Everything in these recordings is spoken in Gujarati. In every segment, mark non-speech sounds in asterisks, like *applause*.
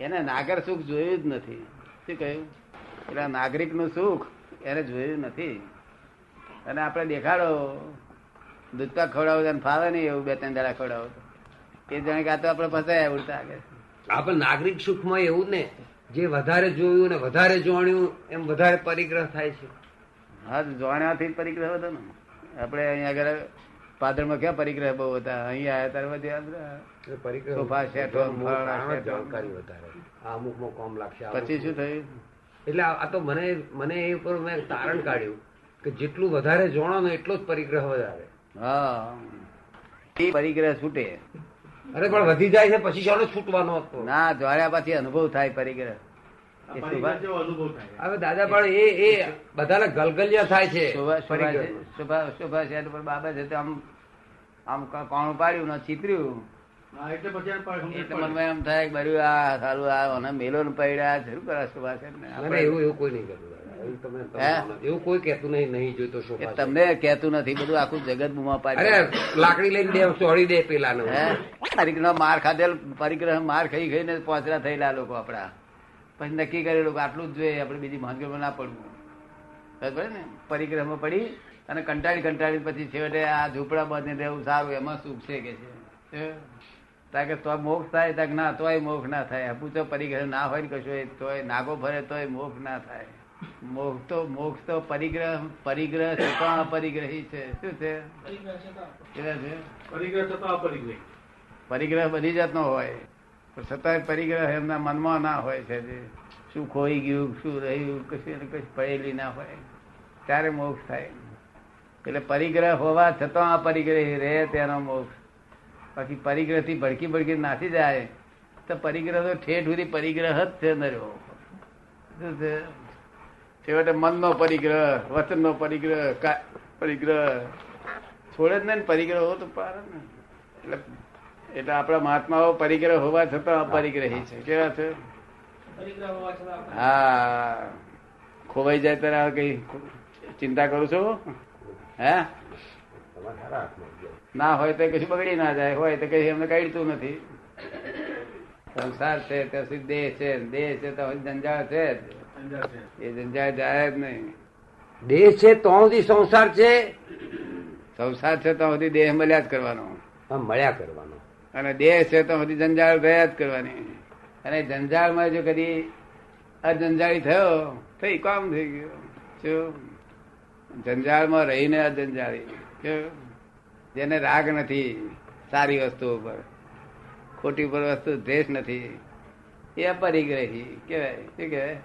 એને નાગર સુખ જોયું જ નથી. શું કહ્યું? એટલે નાગરિકનું સુખ એને જોયું નથી. અને આપણે દેખાડો. દૂધતા ખવડાવો તો એને ફાવે નહીં એવું બે ત્રણ દાડા ખવડાવો એ જાણે કે આ તો આપણે ફસાયા ઉડતા આગળ. આપણે નાગરિક સુખમાં એવું ને જે વધારે જોયું ને વધારે જોણ્યું એમ વધારે પરિગ્રહ થાય છે. હા જોણ્યાથી પરિગ્રહ હતો ને. આપણે અહીંયા આગળ પાદરમાં ક્યાં પરિગ્રહ બહુ હતા? અહીંયા આવ્યા ત્યારે પરિગ્રહ અમુકમાં કોમ લાગશે પછી શું થયું? એટલે આ તો મને મને એ ઉપર મેં તારણ કાઢ્યું કે જેટલું વધારે જોણો ને એટલો જ પરિગ્રહ વધારે. હા. એ પરિગ્રહ છૂટે. અરે પણ વધી જાય છે પછી જાણો છૂટવાનો હતો? ના જોડ્યા પછી અનુભવ થાય પરિગ્રહ. હવે દાદા પણ એ એ બધાને ગલગલિયા થાય છે. શોભા શેઠ ઉપર બાબા છે આમ આમ કોણ પાડ્યું ને ચીતર્યું? એટલે મનમાં એમ થાય કે આ સારું આ અને મેલો ને પડ્યા. જરૂર કરે શોભા શેઠ ને? ના, ના, આપણે- એવું એવું કોઈ નહીં કરતું. એવું કહેતું નહીં નહીં જોઈતો શોભા તમને કહેતું નથી બધું આખું જગત બુમા અરે લાકડી લઈને દે સોડી દે પેલા નો પરિગ્રહ માર ખાધેલ પરિગ્રહ માર ખાઈ ખાઈને પોચરા થયેલા લોકો આપડા પછી નક્કી કરેલું કે આટલું જ જોઈએ આપણે બીજી ભાંગીમાં ના પડવું. બરાબર ને? પરિક્રમા પડી અને કંટાળી કંટાળી પછી છેવટે આ ઝૂંપડા બાંધીને રહેવું સારું એમાં સુખ છે કે છે? કારણ કે તો મોક્ષ થાય તક ના તોય મોક્ષ ના થાય. તો પરિગ્રહ ના હોય ને કશું તોય નાગો ફરે તોય મોક્ષ ના થાય. મોક્ષ તો મોક્ષ તો પરિગ્રહ પરિગ્રહ છતાં અપરિગ્રહી છે. શું છે? પરિગ્રહ બધી જાતનો હોય. પણ છતાંય પરિગ્રહ એમના મનમાં ના હોય છે શું ખોઈ ગયું, શું રહ્યું, કશું એને કશું પડેલી ના હોય. ત્યારે મોક્ષ થાય. એટલે પરિગ્રહ હોવા છતાં આ પરિગ્રહ રહે તેનો મોક્ષ. બાકી પરિગ્રહથી ભડકી ભડકી નાસી જાય, તો પરિગ્રહ તો ઠેઠ સુધી પરિગ્રહ જ છે નર્યો શું છે? છેવટે મનનો પરિગ્રહ, વચનનો પરિગ્રહ પરિગ્રહ. છોડે જ નહીં પરિગ્રહ હો તો પાર ને એટલે એટલે આપણા મહાત્માઓ પરિગ્રહ હોવા છતાં અપરિગ્રહી છે. કેવા છે? હા. ખોવાઈ જાય ત્યારે કઈ ચિંતા કરું છું? હે. ના હોય તો કશું બગડી ના જાય. હોય તો કઈ અમને કઈડતું નથી. સંસાર છે ત્યાં સુધી દેહ છે. દેહ છે તો જંજાળ છે એ જંજાળ જાય જ નહીં. દેહ છે તો સુધી સંસાર છે? સંસાર છે તો સુધી દેહ મળ્યા જ કરવાનો. આમ મળ્યા કરવાનો. અને દેહ છે તો બધી જંજાળ રહ્યા જ કરવાની. અને જંજાળમાં જો કદી અજંજાળી થયો થઈ કામ થઈ ગયું. શું? જંજાળમાં રહીને અજંજાળી? જેને રાગ નથી સારી વસ્તુ ઉપર. ખોટી ઉપર વસ્તુ દ્વેષ નથી. એ પરિગ્રહી કેવાય. શું કહેવાય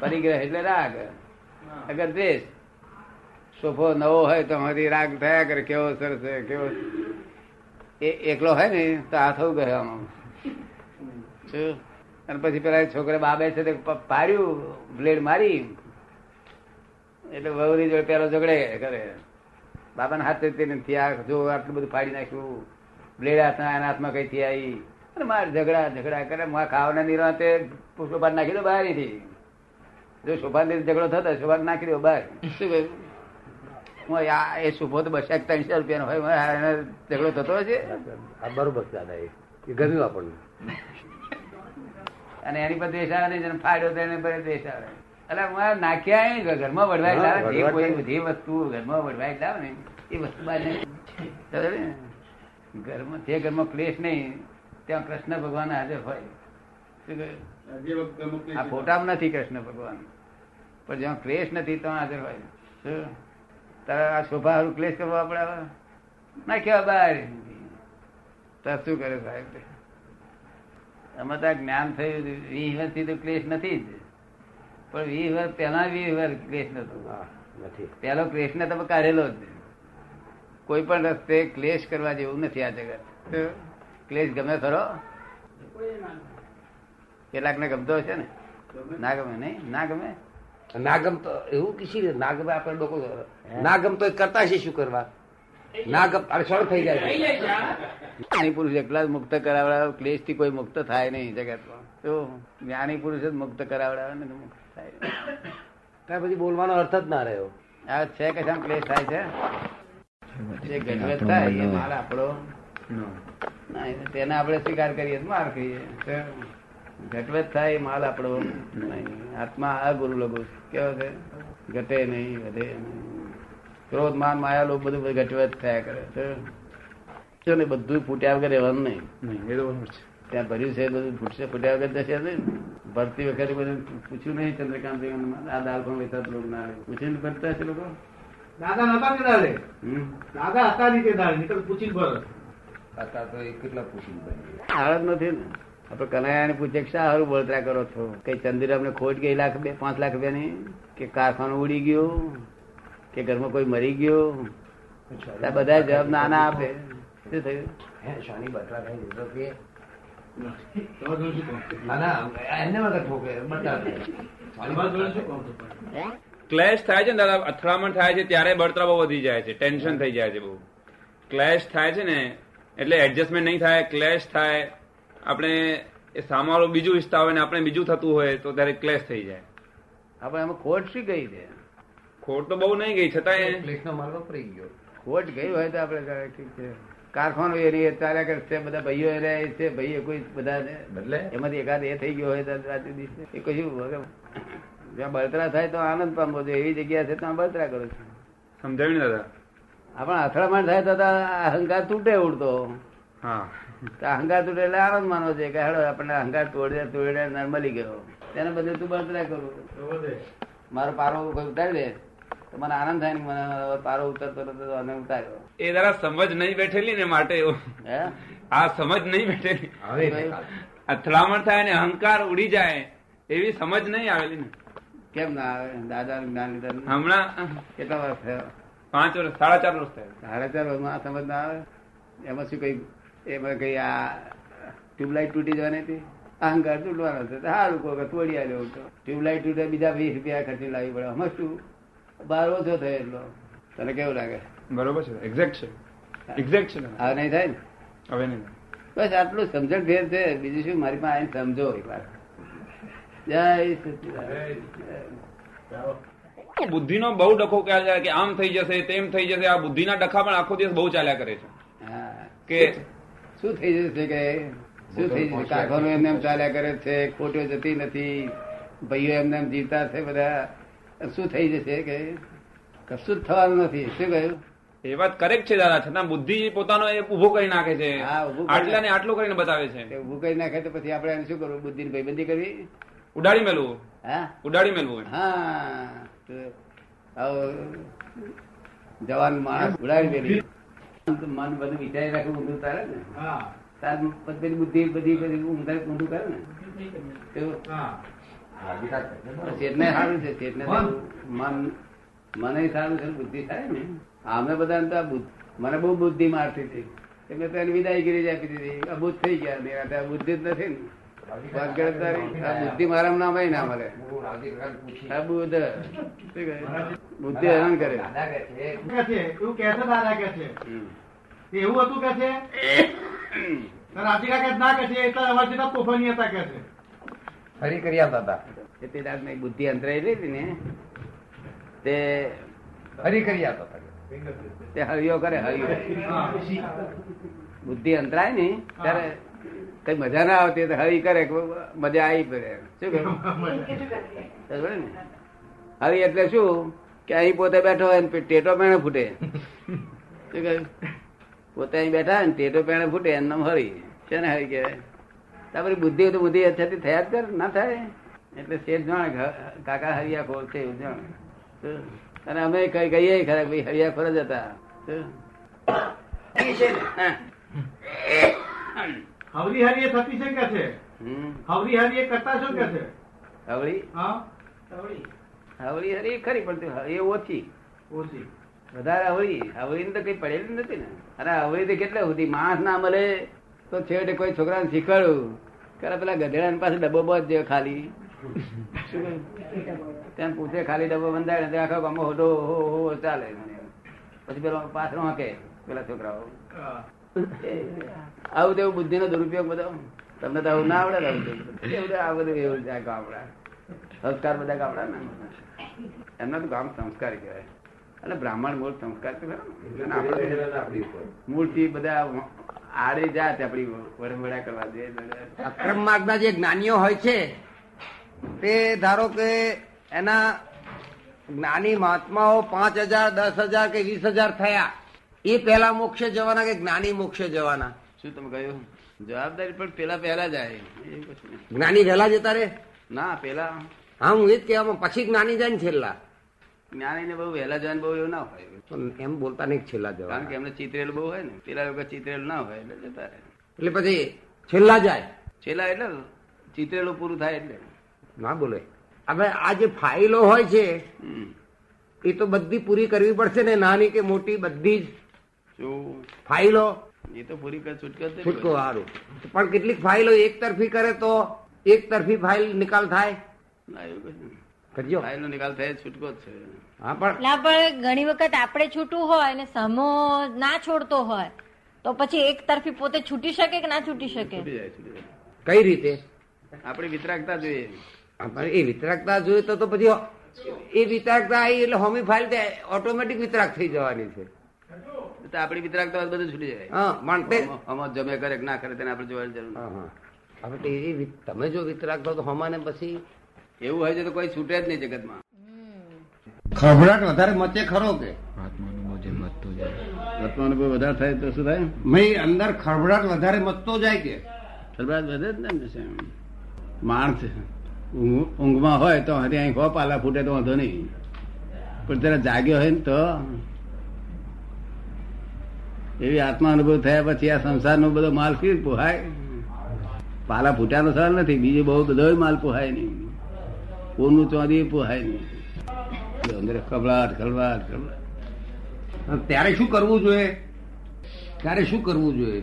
પરિગ્રહ એટલે રાગ. અગર દ્વેષ. સોફો નવો હોય તો હજી રાગ થયા કરે, કેવો સરસ કેવો એ એકલો હોય ને, તો થવું ગયો આમાં અને પછી પેલા છોકરા બાબે છે તે પાડ્યું, બ્લેડ મારી. એટલે વહુની જોડે પેલો ઝઘડે કરે. બાબાના હાથ તે નથી આ જો આટલું બધું ફાડી નાખ્યું. બ્લેડ હાથના, એના હાથમાં કઈ થી આવી અને માર ઝઘડા ઝઘડા કરે મારા ખાવાના નિરાતે પુષ્પપાન નાખી દો બહાર જો શોભાન ઝઘડો થતો શોભાન નાખી દો બહાર. શું કહ્યું? હું એ શુભો તો બસો ત્રણસો રૂપિયાનો હોય એને ઝઘડો થતો હશે? આ બરોબર દાદા એ ગમ્યું આપણને. અને એની પર દેશ આવે જેને ફાયદો તો એને પર દેશ આવે. એટલે હું નાખ્યા નહીં ઘરમાં વડવાઈ લાવે જે કોઈ જે વસ્તુ ઘરમાં વડવાઈ લાવે ને એ વસ્તુ બાદ નહીં ઘરમાં જે ઘરમાં ક્લેશ નહીં ત્યાં કૃષ્ણ ભગવાન હાજર હોય? આ ફોટામાં નથી કૃષ્ણ ભગવાન. પણ જ્યાં ક્લેશ નથી ત્યાં હાજર હોય. શું? તારે આ શોભા હારું ક્લેશ કરવો આપણે? ના કેવા બહાર તાર શું કરે સાહેબ? અમે તો જ્ઞાન થયું વીસ વર્ષથી તો ક્લેશ નથી જ. પણ વીસ વર્ષ પહેલા વીસ વર્ષ ક્લેશ નતો. હા નથી. પેલો ક્લેશ ને તમે કાઢેલો જ. કોઈ પણ રસ્તે ક્લેશ કરવા જેવું નથી આ જગત. ક્લેશ ગમે ખરો? કેટલાક ને ગમતો હશે ને? ના ગમે નહીં? ના ગમે? ના ગમતો એવું કિસી રીતે ના ગમે આપણે લોકો ના ગમતો કરતા છે શું કરવા? ના ગમ અરે સરળ થઈ જાય. જ્ઞાની પુરુષ એકલા જ મુક્ત કરાવડાવે ક્લેશથી કોઈ મુક્ત થાય નહીં જગતમાં. તો જ્ઞાની પુરુષ જ મુક્ત કરાવડાવે ને મુક્ત થાય. ત્યાં પછી બોલવાનો અર્થ જ ના રહ્યો. આ છે કે ક્લેશ થાય છે? જે ગજવત થાય એ માલ આપણો ના. તેને આપણે સ્વીકાર કરીએ માર કહીએ તો ઘટવત થાય એ માલ આપણો. નહીં. આત્મા આ ગુરુ લગુ કેવો છે? ઘટે નહીં વધે ક્રોધ માન માયા લોભ બધું બધું ઘટવત થયા કરે. છે જો ને બધું ફૂટ્યા વગર રહેવાનું નહીં. નહીં એ બરોબર છે. ત્યાં ભર્યું છે બધું ફૂટશે ફૂટ્યા વગર જશે ને ભરતી વખતે બધું પૂછ્યું નહીં ચંદ્રકાંત આ દાલ પણ વેચાત લોકો ના આવે. પૂછીને ભરતા છે લોકો? દાદા નતા તે દાલે દાદા હતા નહીં દાડે નીકળ પૂછીને ભર. હતા તો એ કેટલા પૂછી બની હાલ જ નથી ને. આપડે કનૈયાને પૂછે સારું શા બળતરા કરો છો? કઈ ચંદુરામ ને ખોટ ગઈ લાખ બે પાંચ લાખ રૂપિયાની? કે કારખાનું ઉડી ગયું? કે ઘરમાં કોઈ મરી ગયો? આ બધા જવાબ નાના આપે. શું થયું? ના ના શું ક્લેશ થાય છે ને દાદા અથડામણ થાય છે ત્યારે બળતરા બહુ વધી જાય છે ટેન્શન થઈ જાય છે બહુ. ક્લેશ થાય છે ને એટલે એડજસ્ટમેન્ટ નહીં થાય ક્લેશ થાય આપણે એ સામાવાળો બીજું ઈચ્છતા હોય ને આપણે બીજું થતું હોય તો ત્યારે ક્લેશ થઈ જાય. આપણે એમાં ખોટ શી ગઈ છે? ખોટ તો બહુ નહીં ગઈ છતાંય પ્લેસનો માર્ગ વપરાઈ ગયો. ખોટ ગઈ હોય તો આપણે ઠીક છે. કારખાનું એ નહીં ચાલ્યા કરે છે બધા ભાઈઓ એ રહે છે ભાઈઓ કોઈ બધા બદલે એમાંથી એકાદ એ થઈ ગયો હોય તો રાત્રિ દિવસે. એ કશું વગર જ્યાં બળતરા થાય તો આનંદ પામવો જોઈએ એવી જગ્યા છે ત્યાં બળતરા કરો છો. સમજાવ્યું દાદા? આપણા અથડામણ થાય તો તો અહંકાર તૂટે ઉડતો. હા. તો અહંકાર તૂટે એટલે આનંદ માનવો છે કે હેડો આપણને અહંકાર તોડે તોડે નર્મલી ગયો. તેને બધું તું બળતરા કરું. મારો પારો ઉતારી દે? તો મને આનંદ થાય ને મને પારો ઉતરતો નતો અને ઉતાર્યો. એ જરા સમજ નહીં બેઠેલી ને માટે એવું. હે? આ સમજ નહીં બેઠેલી. અથડામણ થાય ને અહંકાર ઉડી જાય એવી સમજ નહીં આવેલી ને. કેમ ના આવે? દાદા જ્ઞાન લીધા હમણાં કેટલા વર્ષ થયા? પાંચ વર્ષ સાડા ચાર વર્ષ થયા. સાડા ચાર વર્ષમાં આ સમજ ના આવે? એમાં શું કઈ એમાં કઈ આ ટ્યુબલાઇટ તૂટી જવાની હતી. અહંકાર તૂટવાનો હતો હા વખત તોડી આવ્યો ટ્યુબલાઇટ તૂટે બીજા વીસ રૂપિયા ખર્ચી લાવી પડે. હમણાં શું? બાર ઓછો થયો એટલો. તને કેવું લાગે? બરોબર છે. એક્ઝેક્ટ છે. એક્ઝેક્ટ છે હવે નહીં થાય ને? હવે નહીં બસ આટલું સમજણ ભેર છે. બીજું શું? મારી પાસે આવીને સમજો એક વાર. જય. બુદ્ધિનો બહુ ડખો ક્યાં જાય કે આમ થઈ જશે તેમ થઈ જશે. આ બુદ્ધિના ડખા પણ આખો દિવસ બહુ ચાલ્યા કરે છે. હા. કે શું થઈ જશે કે? શું થઈ જશે? કારખાનું એમને એમ ચાલ્યા કરે છે ખોટો જતી નથી ભાઈઓ એમને એમ જીવતા છે બધા. શું થઈ જશે કે? કશું જ થવાનું નથી. શું કહ્યું? એ વાત કરેક્ટ છે દાદા. છતાં બુદ્ધિ પોતાનો એ ઊભો કરી નાખે છે. આટલા ને આટલું કરીને બતાવે છે. ઊભું કરી નાખે તો પછી આપણે શું કરવું? બુદ્ધિ ની ભાઈબંધી કરવી? ઉડાડી મેલવું. હા? ઉડાડી મેલવું હા. જવાન માણસ ઉડાડી દેલી મન બધું વિચારી રાખે ઊંધું તારે ને? હા. તાર પછી બુદ્ધિ બધી બધી ઊંધા ઊંધું કરે ને? ચેતને સારું છે ચેતને મન? મને સારું છે બુદ્ધિ થાય ને? અમે બધા તો મને બહુ બુદ્ધિ મારતી હતી. એટલે તો એની કરી જ આપી દીધી. અબુદ્ધ થઈ ગયા ને ત્યાં બુદ્ધિ જ નથી ને. બુદ્ધિ મારા નામ ના મળે બુદ્ધ? બુદ્ધિ હેરાન કરે. એવું કે છે. દાદા કે છે એવું હતું કે છે? તારા રાજી ના કે છે એટલા અવાજ જેટલા તોફાની હતા કે છે. ફરી કરી આવતા હતા એ તે બુદ્ધિ અંતરાઈ રહી હતી ને તે ફરી કરી આવતા હતા તે હરિયો કરે હરિયો બુદ્ધિ અંતરાય ને ત્યારે કઈ મજા ના આવતી તો હરી કરે મજા આવી પડે. શું કહ્યું? હરી એટલે શું? કે અહીં પોતે બેઠો હોય ટેટો પેણે ફૂટે. *laughs* પોતે અહીં બેઠા હોય ને ટેટો પેણે ફૂટે એનું નામ હરી. છે ને હરી કહેવાય? તારી બુદ્ધિ તો બુદ્ધિ થતી થયા જ કર ના થાય. એટલે શેઠ જાણે કાકા હરિયા ખોર છે જાણે. અને અમે કઈ કહીએ ખરા ભાઈ હરિયા ખોર જ હતા. હવરી હરી થતી છે કે છે? હવરી હરી કરતા શું કે છે? હવળી હા હવળી હરી ખરી પણ એ ઓછી. ઓછી. વધારે હવળી હવળી તો કઈ પડેલી નથી ને. અને હવળી તો કેટલા સુધી? માણસ ના મળે તો છેવટે કોઈ છોકરાને શીખવાડ્યું કરે પેલા ગધેડા પાસે ડબ્બો બસ જે ખાલી. તેમ પૂછે ખાલી ડબ્બો બંધાય ને આખો ગામો હોટો હો હો ચાલે. પછી પેલો પાછળ વાંકે પેલા છોકરાઓ. આવું તેવું બુદ્ધિ નો દુરુપયોગ બધો. તમને તો આવું ના આવડે આવું તેવું. એવું આ બધું એવું ગામડા. સંસ્કાર બધા ગામડા ને એમના તો ગામ સંસ્કાર કહેવાય. એટલે બ્રાહ્મણ મૂળ સંસ્કાર તો ખરા ને. અને આપણે આપણી ઉપર. મૂળથી બધા આડે જાત આપણી વડમડા કરવા દે અક્રમ માર્ગના જે જ્ઞાનીઓ હોય છે તે ધારો કે એના જ્ઞાની મહાત્માઓ પાંચ હજાર દસ હજાર કે વીસ હજાર થયા એ પહેલા મોક્ષે જવાના કે જ્ઞાની મોક્ષે જવાના? શું તમે કહ્યું? જવાબદારી પણ પેલા પહેલા જાય જ્ઞાની પહેલા જતા રે ના પેલા હા હું એ જ કહેવામાં પછી જ્ઞાની જાય ને છેલ્લા. જ્ઞાનીને બહુ વહેલા જવાનું બહુ એવું ના હોય. એમ બોલતા નહીં છેલ્લા છેલ્લા કારણ કે એમને ચિતરેલું બહુ હોય ને પેલા લોકો ચિતરેલું ના હોય એટલે જતા રહે. એટલે પછી છેલ્લા જાય. છેલ્લા એટલે ચિતરેલું પૂરું થાય એટલે. ના બોલે. હવે આ જે ફાઇલો હોય છે. એ તો બધી પૂરી કરવી પડશે ને નાની કે મોટી બધી જ ફાઇલો? એ તો પૂરી કર છૂટકો. છૂટકો સારું. પણ કેટલીક ફાઇલો એક તરફી કરે તો એક તરફી ફાઇલ નિકાલ થાય? ના એવું કશું નહીં. કરજો. ફાઇલનો નિકાલ થાય છૂટકો જ છે. હા પણ ના પણ ઘણી વખત આપણે છૂટવું હોય અને સમો ના છોડતો હોય તો પછી એક તરફી પોતે છૂટી શકે કે ના છૂટી શકે? છૂટી જાય છૂટી જાય. કઈ રીતે? આપણે વિતરાગતા જોઈએ. હા, એ વિતરાગતા જોઈએ તો તો પછી એ વિતરાગતા આવી એટલે હોમી ફાઇલ ઓટોમેટિક વિતરાગ થઈ જવાની છે. તો આપણી વિતરાગતા બધું છૂટી જાય. હા પણ તે હમો જમે કરે ના કરે તેને આપણે જોવાની જરૂર હા હા. હવે તમે જો વિતરાક તો હમાને પછી. એવું હોય છે તો કોઈ છૂટે જ નહીં જગતમાં. ખભડાટ વધારે મચે ખરો કે? આત્માનુભવ વધારે થાય તો શું થાય? મેં અંદર ખળભળાટ વધારે મચતો જાય કે? સરબાદ વધે જ ને. માણસ ઊંઘમાં હોય તો હરી અહીં હો પાલા ફૂટે તો વાંધો નહીં. પણ જરા જાગ્યો હોય ને તો એવી આત્મા અનુભવ થયા પછી આ સંસારનો બધો માલ ફીર પોહાય. પાલા ફૂટ્યાનો સવાલ નથી બીજો બહુ બધો માલ પોહાય નહીં. કોનું ચોધી પોહાય નહીં અંદર ખબડાટ ખબડાટ ખબડાટ ત્યારે શું કરવું જોઈએ? ત્યારે શું કરવું જોઈએ?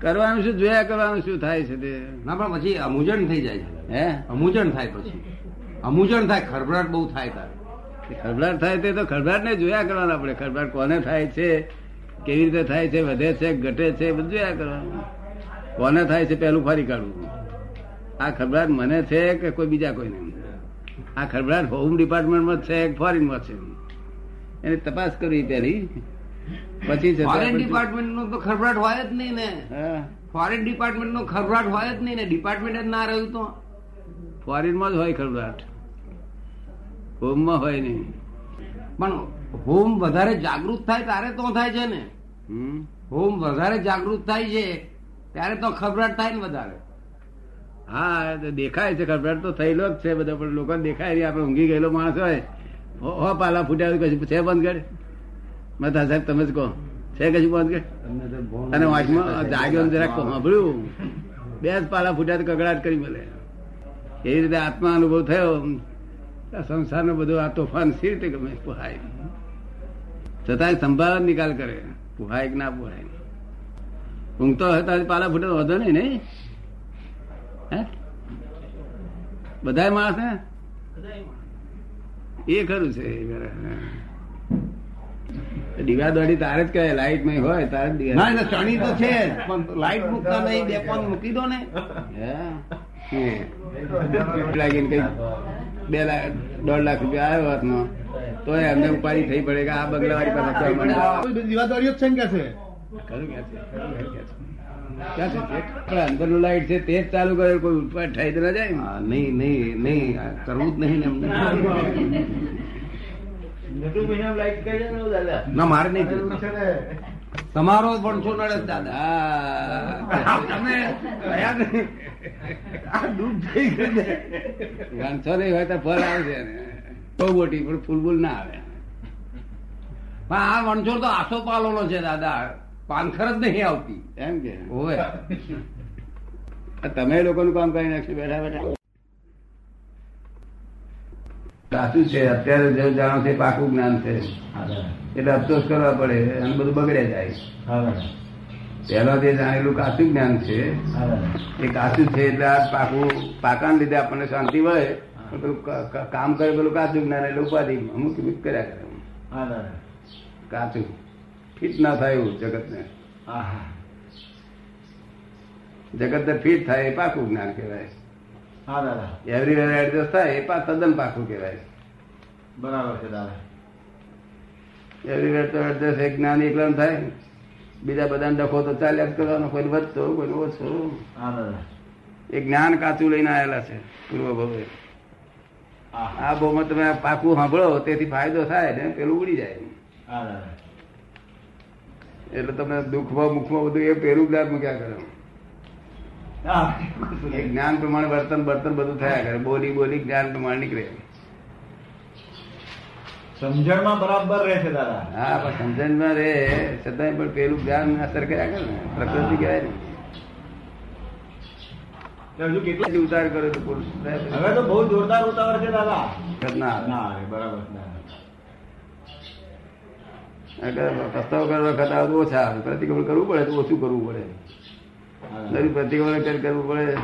કરવાનું શું? જોયા કરવાનું શું થાય છે તે? ના પણ પછી અમુજણ થઈ જાય છે. હે? અમુજણ થાય પછી. અમુજણ થાય ખરભડાટ બહુ થાય તારે. ખરભરાટ થાય તે તો ખરબડાટ ને જોયા કરવાનું આપણે ખરબડાટ કોને થાય છે? કેવી રીતે થાય છે? વધે છે ઘટે છે? બધું જોયા કરવાનું. કોને થાય છે? પહેલું ફરી કાઢવું. આ ખબરાટ મને છે કે કોઈ બીજા કોઈને? આ ખબરાટ હોમ ડિપાર્ટમેન્ટમાં છે કે ફોરેનમાં છે? એને તપાસ કરવી પહેલી. પછી ફોરેન આપણે- ડિપાર્ટમેન્ટ નો તો ખળભળાટ હોય જ નહીં ને. ફોરેન ડિપાર્ટમેન્ટ નો ખળભળાટ હોય જ નહીં ને. ડિપાર્ટમેન્ટ જ ના રહ્યું તો. ફોરેનમાં જ હોય ખરભરાટ હોમમાં હોય નહીં. પણ હોમ વધારે જાગૃત થાય ત્યારે તો થાય છે ને. હમ. હોમ વધારે જાગૃત થાય છે ત્યારે તો ખબરાટ થાય ને વધારે. હા દેખાય છે ખબર તો થયેલો જ છે બધા પણ લોકો દેખાય નહીં આપણે ઊંઘી ગયેલો માણસ હોય. હો પાલા ફૂટ્યા કશું છે બંધ કરે. મતા સાહેબ તમે જ કહો. છે કશું બંધ કરે? અને વાંચમાં જાગ્યો જરાક સાંભળ્યું. બે જ પાલા ફૂટ્યા તો કગડાટ કરી મળે. એવી રીતે આત્મા અનુભવ થયો? સંસારનો બધો આ તોફાન સી રીતે ગમે પુહાય. છતાંય સંભાળ નિકાલ કરે. પુહાય કે ના પુહાય. ઊંઘતો હોય તો પાલા ફૂટે વધો નહીં નહીં? હે? બધા માણસ ને એ ખરું છે દીવા દોડી તારે જ કહે લાઈટ નહીં હોય તારે જ દીવા ના ચણી તો છે પણ લાઈટ મૂકતા નહીં બે પોન મૂકી દો ને? લાગીને કઈ બે લાખ દોઢ લાખ રૂપિયા આવ્યો હાથમાં તો એમને ઉપાડી થઈ પડે કે આ બંગલાવાળી પાસે દીવા મળે? દીવાદારીઓ જ છે કે છે ખરું કે છે? પણ અંદરનું લાઈટ છે તે જ ચાલુ કરે કોઈ ઉપર થાય તો ના જાય નહીં નહીં નહીં કરવું જ નહીં ને એમને. ના મારે નહીં તમારો ભણશો નડે દાદા. તમે? આ થઈ ગયું. નહીં હોય તો ફળ આવશે ને બહુ મોટી પણ ફૂલ બૂલ ના આવે. પણ આ વણછોડ તો આસો પાલોનો છે દાદા. પાનખર જ નહીં આવતી. એમ કે? હોય તમે લોકોનું કામ કરી નાખશો બેઠા બેઠા. સાચું છે અત્યારે જે જાણો છે પાકું જ્ઞાન છે. એટલે અફસોસ કરવા પડે અને બધું બગડે જાય. પહેલા જે જાણેલું કાચું જ્ઞાન છે એ કાચું છે એટલે આ પાકું પાકાને લીધે આપણને શાંતિ પેલું ક- કામ કરે પેલું કાચું જ્ઞાન એટલે ઉપાધિ. અમુક અમુક કર્યા કરે. કાચું. ફિટ ના થાય એવું જગતને. જગતને ફિટ થાય એ પાકું જ્ઞાન કહેવાય. એવરીવેર એડજસ્ટ થાય એ તદ્દન પાકું કહેવાય. બરાબર છે દાદા. એવરીવેર તો એડજસ્ટ એક જ્ઞાન એકલા થાય. બીજા બધાને ડખો તો ચાલ્યા જ કરવાનો કોઈ વધતો કોઈ ઓછો. એ જ્ઞાન કાચું લઈને આવેલા છે પૂર્વ ભવે આ બહુમાં તમે પાકું સાંભળો તેથી ફાયદો થાય ને પેલું ઉડી જાય. હા દાદા એટલે તમે દુઃખમાં મુખમાં બધું એ પેલું જ્ઞાન મૂક્યા કરો. જ્ઞાન પ્રમાણે વર્તન વર્તન બધું થયા કરે. બોલી બોલી જ્ઞાન પ્રમાણે નીકળે. સમજણમાં બરાબર રહે છે દાદા. હા પણ સમજણમાં રે છતાંય પણ પેલું જ્ઞાન અસર કર્યા કરે ને. પ્રકૃતિ કહેવાય ને. હજુ કેટલી ઉતાર કરે તો પુરુષ. હવે તો બહુ જોરદાર ઉતાવળ છે દાદા. ના બરાબર ના દાદા કરવા કરતા ઓછા પ્રતિક્રમણ કરવું પડે તો ઓછું કરવું પડે. પ્રતિક્રમણ કરવું પડે.